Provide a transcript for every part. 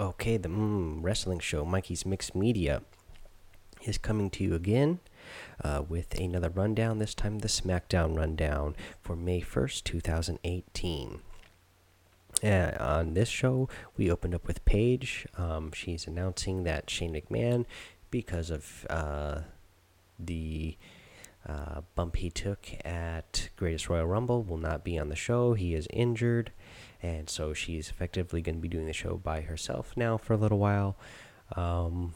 Okay, the mm, wrestling show, Mikie's Mixed Media, is coming to you again uh, with another rundown. This time, the SmackDown rundown for May 1st, 2018. Uh, on this show, we opened up with Paige. Um, she's announcing that Shane McMahon, because of uh, the uh, bump he took at Greatest Royal Rumble, will not be on the show. He is injured, and so she's effectively going to be doing the show by herself now for a little while. Um,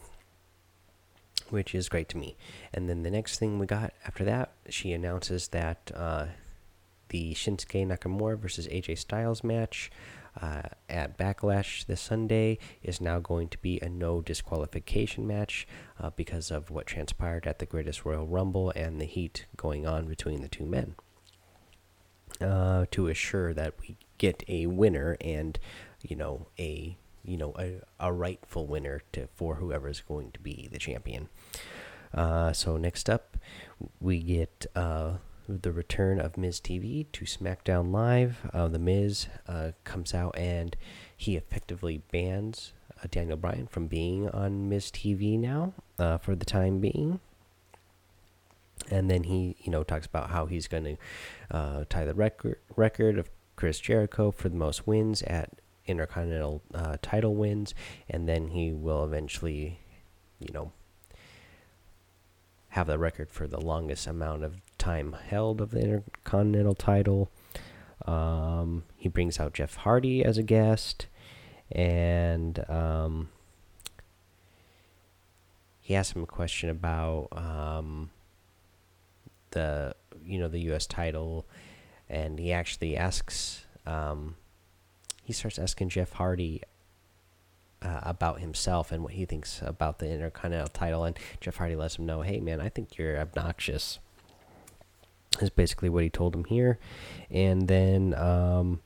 which is great to me. And then the next thing we got after that, she announces that uh, the Shinsuke Nakamura versus AJ Styles match uh, at Backlash this Sunday is now going to be a no disqualification match uh, because of what transpired at the Greatest Royal Rumble and the heat going on between the two men. Uh, to assure that we get a winner and, you know, a you know a, a rightful winner to for whoever is going to be the champion. Uh, so next up, we get uh, the return of Miz TV to SmackDown Live. Uh, the Miz uh, comes out and he effectively bans uh, Daniel Bryan from being on Miz TV now uh, for the time being. And then he, you know, talks about how he's going to tie the record record of Chris Jericho for the most wins at Intercontinental uh, title wins, and then he will eventually, you know, have the record for the longest amount of time held of the Intercontinental title. Um, he brings out Jeff Hardy as a guest, and um, he asks him a question about um, the you know the U.S. title, and he actually asks um, he starts asking Jeff Hardy uh, about himself and what he thinks about the Intercontinental title, and Jeff Hardy lets him know, "Hey, man, I think you're obnoxious." Is basically what he told him here, and then um,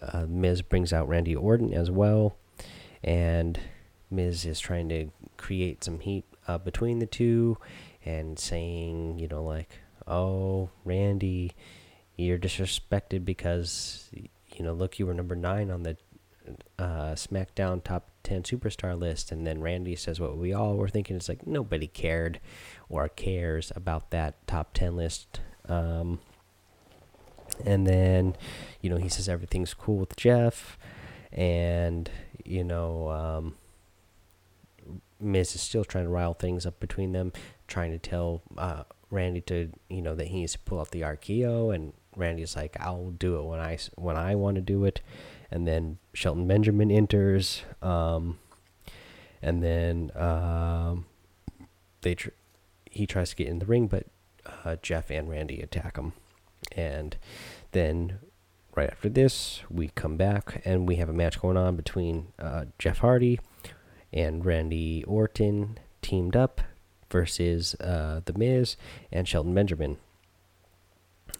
uh, Miz brings out Randy Orton as well, and Miz is trying to create some heat uh, between the two, and saying, you know, like, "Oh, Randy, you're disrespected because you know, look, you were number nine on the uh, SmackDown top 10 superstar list. And then Randy says what we all were thinking. It's like nobody cared or cares about that top 10 list. Um, and then, you know, he says everything's cool with Jeff. And, you know, um, is still trying to rile things up between them, trying to tell uh, Randy to, you know, that he needs to pull out the RKO. And Randy's like, "I'll do it when I when I want to do it," and then Shelton Benjamin enters, um, and then um, they tr he tries to get in the ring, but uh, Jeff and Randy attack him, and then right after this we come back and we have a match going on between uh, Jeff Hardy and Randy Orton teamed up versus uh, the Miz and Shelton Benjamin.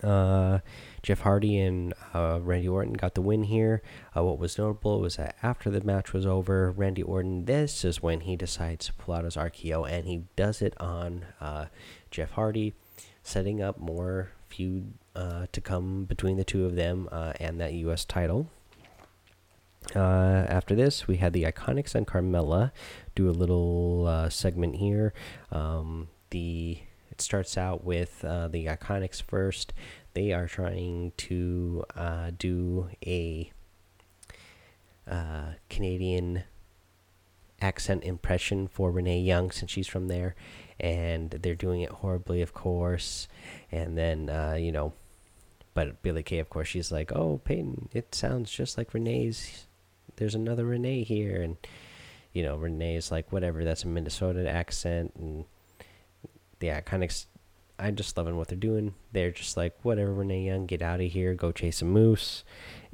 Uh, Jeff Hardy and uh, Randy Orton got the win here. Uh, what was notable was that after the match was over, Randy Orton, this is when he decides to pull out his RKO, and he does it on uh, Jeff Hardy, setting up more feud uh, to come between the two of them uh, and that U.S. title. after this, we had the Iconics and Carmella do a little segment here. Um, the it starts out with uh, the Iconics first. They are trying to uh, do a uh, Canadian accent impression for Renee Young since she's from there, and they're doing it horribly, of course. And then uh, you know, but Billie Kay, of course, she's like, "Oh, Peyton, it sounds just like Renee's. There's another Renee here," and you know, Renee's like, "Whatever, that's a Minnesota accent," and yeah, kind of. I'm just loving what they're doing. They're just like, whatever, Renee Young, get out of here, go chase a moose,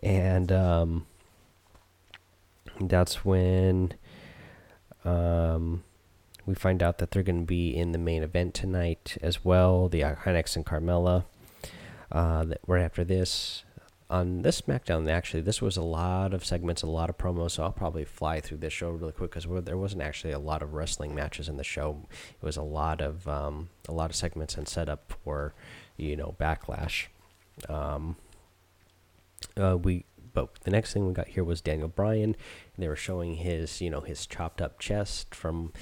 and um, that's when um, we find out that they're going to be in the main event tonight as well. The Iconics and Carmella. Uh, that right after this, on this SmackDown, actually, this was a lot of segments, a lot of promos. So I'll probably fly through this show really quick because there wasn't actually a lot of wrestling matches in the show. It was a lot of um, a lot of segments and setup for you know backlash. Um, uh, we But the next thing we got here was Daniel Bryan. They were showing his, you know, his chopped up chest from,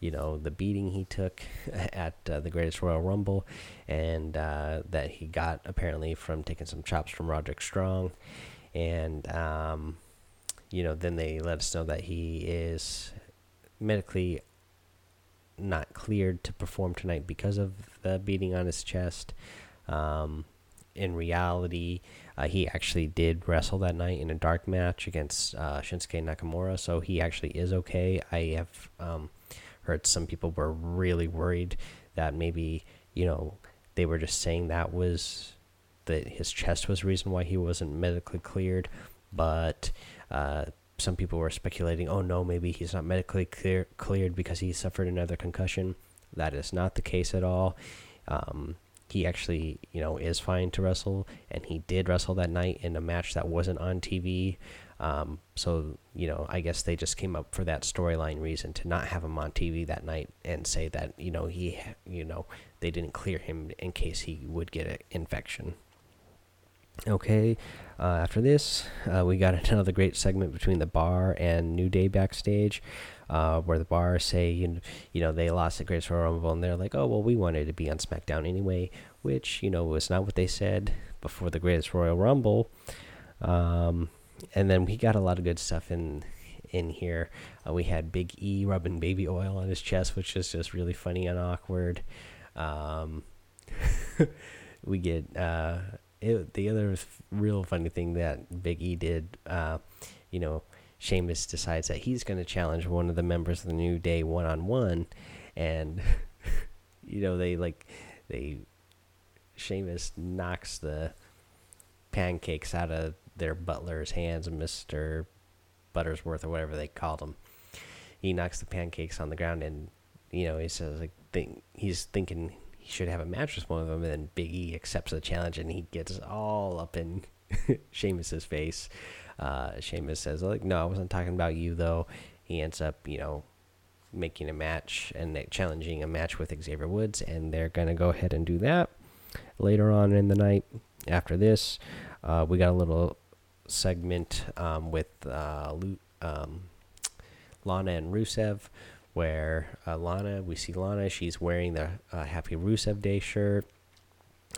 you know, the beating he took at uh, the Greatest Royal Rumble, and uh, that he got apparently from taking some chops from Roderick Strong, and um, you know, then they let us know that he is medically not cleared to perform tonight because of the beating on his chest. Um, in reality, uh, he actually did wrestle that night in a dark match against uh, Shinsuke Nakamura, so he actually is okay. I have um, some people were really worried that maybe you know they were just saying that was that his chest was the reason why he wasn't medically cleared, but uh, some people were speculating, oh no, maybe he's not medically clear, cleared because he suffered another concussion. That is not the case at all. Um, he actually, you know, is fine to wrestle, and he did wrestle that night in a match that wasn't on TV. Um, so, you know, I guess they just came up for that storyline reason to not have him on TV that night and say that, you know, he, you know, they didn't clear him in case he would get an infection. Okay, uh, after this, uh, we got another great segment between the bar and New Day backstage, uh, where the bar say, you, you know, they lost the Greatest Royal Rumble, and they're like, oh, well, we wanted to be on SmackDown anyway, which, you know, was not what they said before the Greatest Royal Rumble. Um, and then we got a lot of good stuff in in here. Uh, we had Big E rubbing baby oil on his chest, which is just really funny and awkward. Um, we get uh, it, the other real funny thing that Big E did, uh, you know, Sheamus decides that he's going to challenge one of the members of the New Day one on one, and you know they like they Sheamus knocks the pancakes out of their butler's hands, Mister Buttersworth or whatever they called him. He knocks the pancakes on the ground, and you know he says like think he's thinking he should have a match with one of them. And then Big E accepts the challenge and he gets all up in Sheamus's face. Uh, Sheamus says, like, no, I wasn't talking about you, though. He ends up, you know, making a match and challenging a match with Xavier Woods, and they're going to go ahead and do that later on in the night. After this, uh, we got a little segment um, with uh, um, Lana and Rusev where uh, Lana, we see Lana, she's wearing the uh, Happy Rusev Day shirt,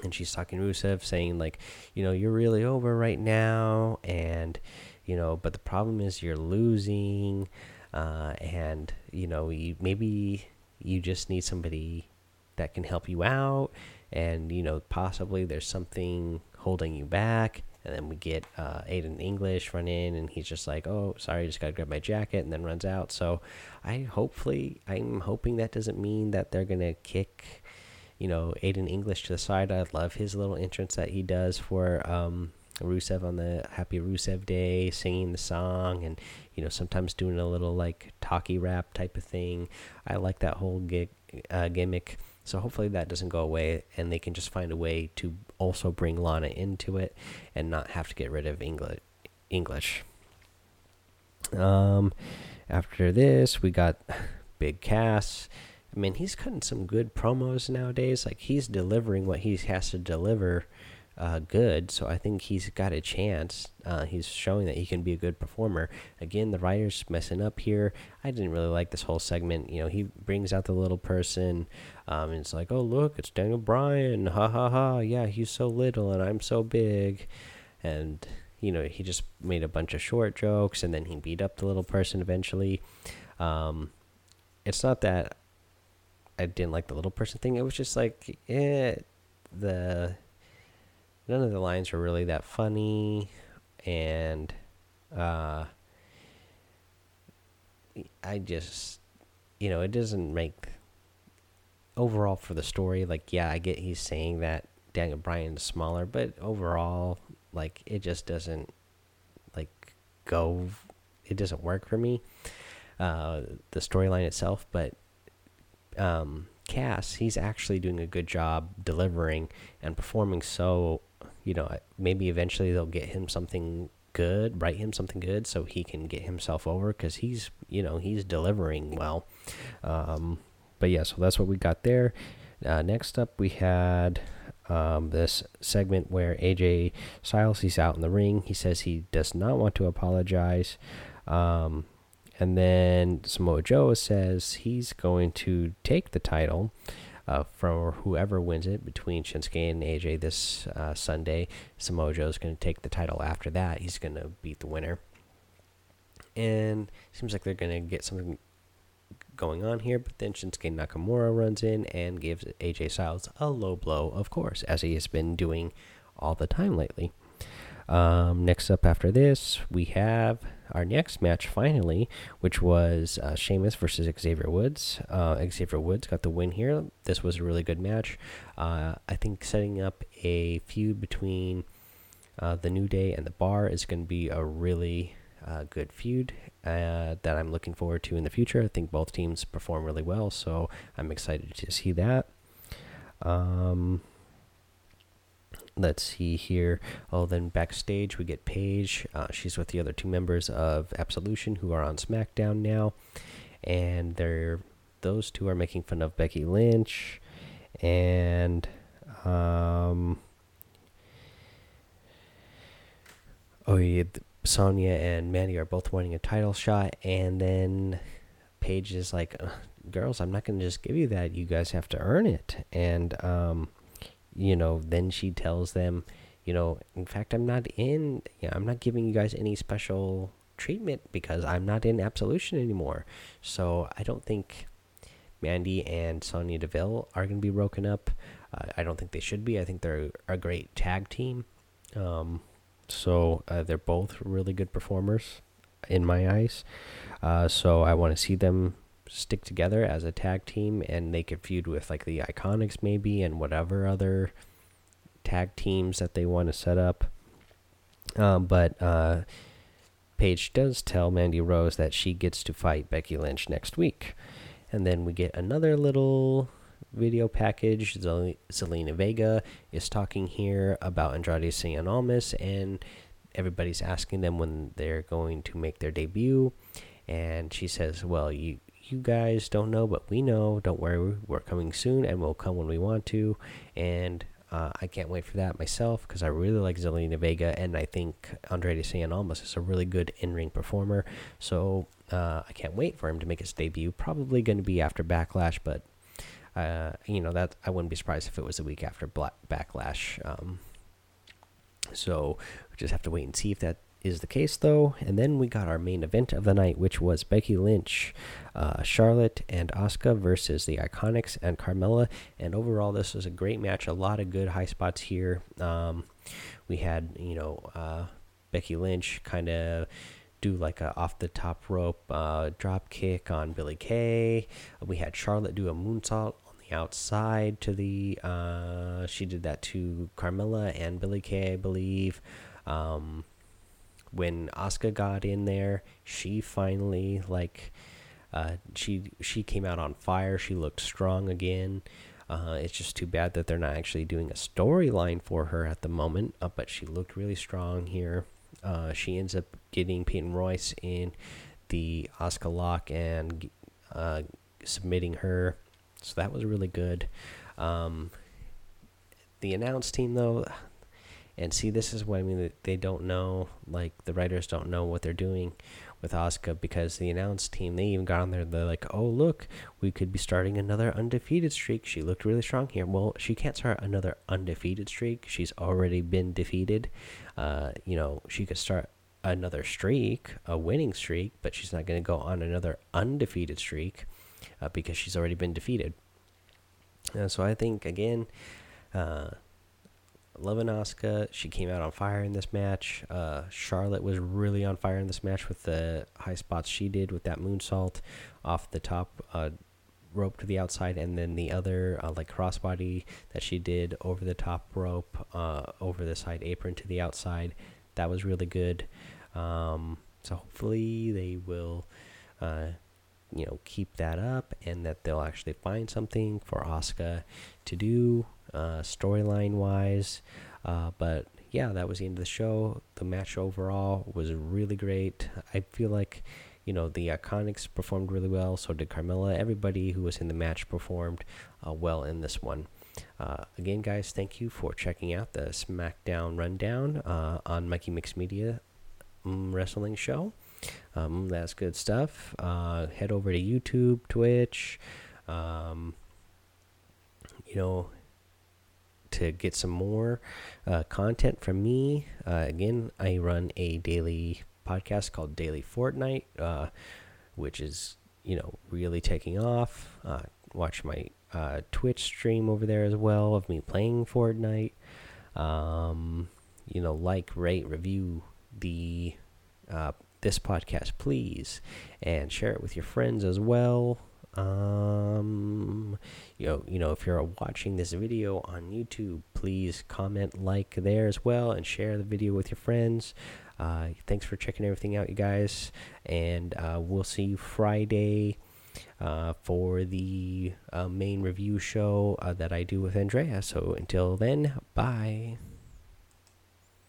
and she's talking Rusev, saying like, you know, you're really over right now, and you know, but the problem is you're losing, uh, and you know, you, maybe you just need somebody that can help you out, and you know, possibly there's something holding you back and then we get uh, Aiden English run in, and he's just like, "Oh, sorry, just gotta grab my jacket," and then runs out. So, I hopefully, I'm hoping that doesn't mean that they're gonna kick, you know, Aiden English to the side. I love his little entrance that he does for um, Rusev on the Happy Rusev Day, singing the song, and you know, sometimes doing a little like talkie rap type of thing. I like that whole gig, uh, gimmick. So hopefully that doesn't go away, and they can just find a way to also bring Lana into it and not have to get rid of English. Um, after this, we got Big Cass. I mean, he's cutting some good promos nowadays. Like he's delivering what he has to deliver uh, good, so I think he's got a chance. Uh, he's showing that he can be a good performer. Again, the writer's messing up here. I didn't really like this whole segment. You know, he brings out the little person, um, and it's like, oh look, it's Daniel Bryan. Ha ha ha! Yeah, he's so little and I'm so big, and you know he just made a bunch of short jokes, and then he beat up the little person eventually. Um, it's not that I didn't like the little person thing. It was just like, eh, the none of the lines were really that funny, and uh, I just, you know, it doesn't make overall for the story. Like, yeah, I get he's saying that Daniel Bryan is smaller, but overall, like, it just doesn't like go. It doesn't work for me. Uh, the storyline itself, but um, Cass, he's actually doing a good job delivering and performing so you know, maybe eventually they'll get him something good, write him something good, so he can get himself over because he's, you know, he's delivering well. Um, but yeah, so that's what we got there. Uh, next up, we had um, this segment where AJ Styles he's out in the ring. He says he does not want to apologize. Um, and then Samoa Joe says he's going to take the title uh, from whoever wins it between Shinsuke and AJ this uh, Sunday. Samoa is going to take the title after that. He's going to beat the winner. And seems like they're going to get something going on here, but then Shinsuke Nakamura runs in and gives AJ Styles a low blow, of course, as he has been doing all the time lately. Um, next up after this, we have our next match finally, which was uh, Sheamus versus Xavier Woods. Uh, Xavier Woods got the win here. This was a really good match. Uh, I think setting up a feud between uh, the New Day and the Bar is going to be a really uh, good feud uh, that I'm looking forward to in the future. I think both teams perform really well, so I'm excited to see that. Um, let's see here. Oh, then backstage we get Paige. Uh, she's with the other two members of Absolution who are on SmackDown now, and they're those two are making fun of Becky Lynch, and um, oh yeah, Sonya and Mandy are both wanting a title shot, and then Paige is like, "Girls, I'm not going to just give you that. You guys have to earn it." And um, you know, then she tells them, you know, in fact, I'm not in. You know, I'm not giving you guys any special treatment because I'm not in Absolution anymore. So I don't think Mandy and Sonya Deville are going to be broken up. Uh, I don't think they should be. I think they're a great tag team. Um, so uh, they're both really good performers in my eyes. Uh, so I want to see them stick together as a tag team and they could feud with like the Iconics maybe and whatever other tag teams that they want to set up. Um, but uh, Paige does tell Mandy Rose that she gets to fight Becky Lynch next week. And then we get another little video package. Zelina Vega is talking here about Andrade Cien Almas, and everybody's asking them when they're going to make their debut. And she says, "Well, you you guys don't know, but we know. Don't worry, we're coming soon, and we'll come when we want to." And uh, I can't wait for that myself because I really like Zelina Vega, and I think Andrade San Almas is a really good in-ring performer. So uh, I can't wait for him to make his debut. Probably going to be after Backlash, but uh, you know that I wouldn't be surprised if it was a week after Black Backlash. Um, so we just have to wait and see if that is the case, though. And then we got our main event of the night, which was Becky Lynch, uh, Charlotte, and Asuka versus the Iconics and Carmella. And overall, this was a great match. A lot of good high spots here. Um, we had, you know, uh, Becky Lynch kind of do like a off the top rope uh, drop kick on Billie Kay. We had Charlotte do a moonsault on the outside to the. Uh, she did that to Carmella and Billie Kay, I believe. Um, when Asuka got in there, she finally like. Uh, she she came out on fire. She looked strong again. Uh, it's just too bad that they're not actually doing a storyline for her at the moment. Uh, but she looked really strong here. Uh, she ends up getting Peyton Royce in the Asuka lock and uh, submitting her. So that was really good. Um, the announce team, though, and see, this is what I mean. They don't know, like the writers don't know what they're doing with Asuka because the announce team they even got on there. They're like, "Oh, look, we could be starting another undefeated streak." She looked really strong here. Well, she can't start another undefeated streak. She's already been defeated. Uh, you know, she could start another streak, a winning streak, but she's not going to go on another undefeated streak uh, because she's already been defeated. So I think again. Uh, loving Asuka. She came out on fire in this match. Uh, Charlotte was really on fire in this match with the high spots she did with that moonsault off the top uh, rope to the outside, and then the other uh, like crossbody that she did over the top rope, uh, over the side apron to the outside. That was really good. Um, so hopefully they will uh, you know keep that up and that they'll actually find something for Asuka to do uh, storyline wise. Uh, but yeah, that was the end of the show. The match overall was really great. I feel like you know the Iconics performed really well. So did Carmella. Everybody who was in the match performed uh, well in this one. Uh, again, guys, thank you for checking out the SmackDown Rundown uh, on Mikie Mix Media um, Wrestling Show. Um, that's good stuff. Uh, head over to YouTube, Twitch, um, you know, to get some more uh, content from me. Uh, again, I run a daily podcast called Daily Fortnite, uh, which is you know really taking off. Uh, watch my uh, Twitch stream over there as well of me playing Fortnite. Um, you know, like, rate, review the uh, this podcast, please, and share it with your friends as well. Um, you know, you know, if you're watching this video on YouTube, please comment, like there as well, and share the video with your friends. Uh, thanks for checking everything out, you guys, and uh, we'll see you Friday uh, for the uh, main review show uh, that I do with Andrea. So until then, bye.